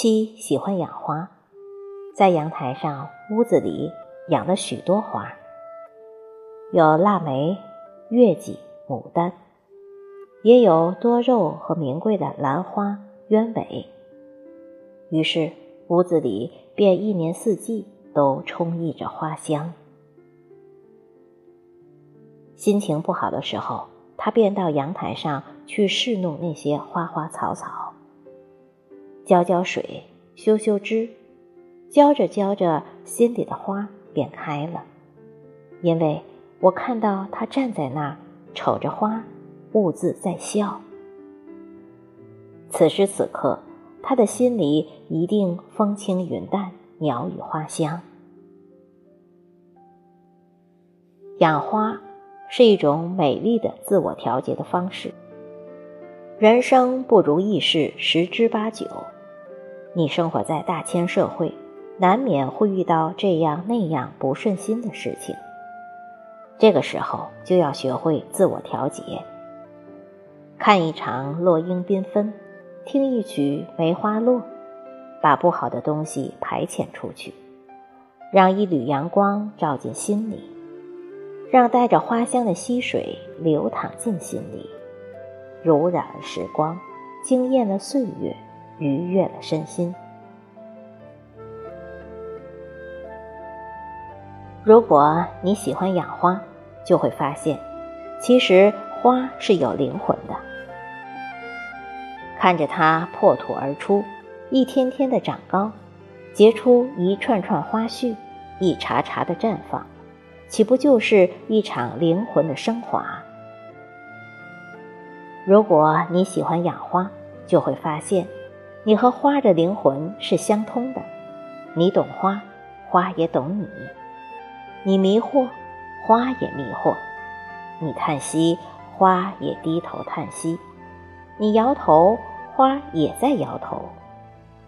七喜欢养花，在阳台上、屋子里养了许多花，有腊梅、月季、牡丹，也有多肉和名贵的兰花、鸢尾。于是屋子里便一年四季都充溢着花香。心情不好的时候，他便到阳台上去侍弄那些花花草草，浇浇水，修修枝，浇着浇着，心里的花便开了。因为我看到他站在那儿，瞅着花，兀自在笑。此时此刻，他的心里一定风轻云淡，鸟语花香。养花。是一种美丽的自我调节的方式。人生不如意事十之八九，你生活在大千社会，难免会遇到这样那样不顺心的事情。这个时候就要学会自我调节。看一场落英缤纷，听一曲梅花落，把不好的东西排遣出去，让一缕阳光照进心里。让带着花香的溪水流淌进心里，濡染时光，惊艳了岁月，愉悦了身心。如果你喜欢养花，就会发现，其实花是有灵魂的。看着它破土而出，一天天的长高，结出一串串花絮，一茬茬的绽放。岂不就是一场灵魂的升华？如果你喜欢养花，就会发现，你和花的灵魂是相通的。你懂花，花也懂你；你迷惑，花也迷惑；你叹息，花也低头叹息；你摇头，花也在摇头；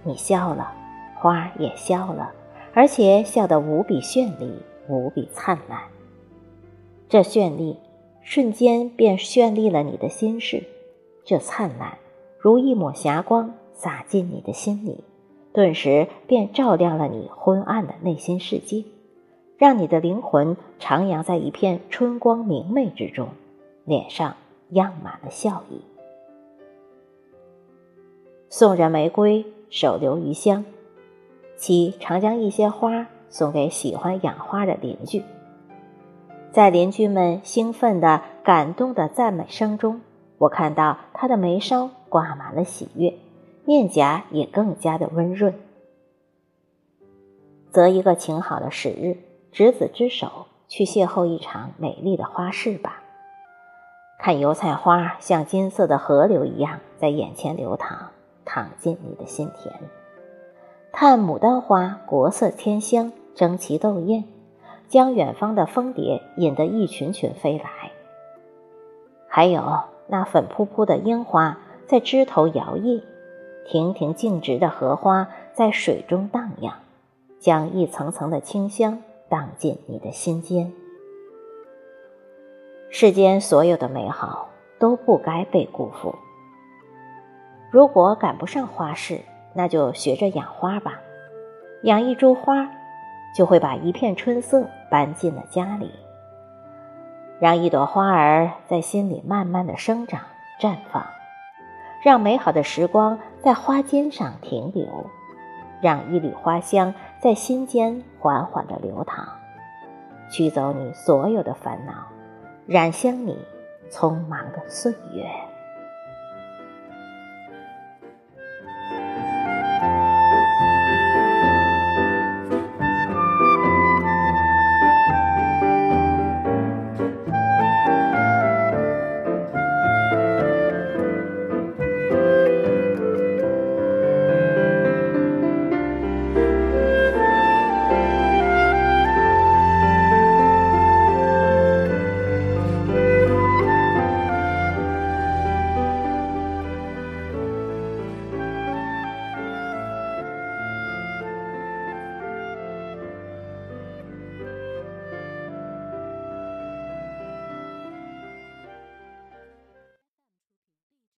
你笑了，花也笑了，而且笑得无比绚丽。无比灿烂，这绚丽瞬间便绚丽了你的心事；这灿烂如一抹霞光洒进你的心里，顿时便照亮了你昏暗的内心世界，让你的灵魂徜徉在一片春光明媚之中，脸上漾满了笑意。送人玫瑰，手留余香。其常将一些花。送给喜欢养花的邻居，在邻居们兴奋的、感动的赞美声中，我看到他的眉梢挂满了喜悦，面颊也更加的温润。择一个晴好的时日，执子之手，去邂逅一场美丽的花事吧。看油菜花像金色的河流一样在眼前流淌，淌进你的心田；看牡丹花国色天香。争奇斗艳，将远方的蜂蝶引得一群群飞来。还有那粉扑扑的樱花在枝头摇曳，亭亭净植的荷花在水中荡漾，将一层层的清香荡进你的心间。世间所有的美好都不该被辜负。如果赶不上花市，那就学着养花吧，养一株花。就会把一片春色搬进了家里，让一朵花儿在心里慢慢的生长绽放，让美好的时光在花间上停留，让一缕花香在心间缓缓的流淌，驱走你所有的烦恼，染香你匆忙的岁月。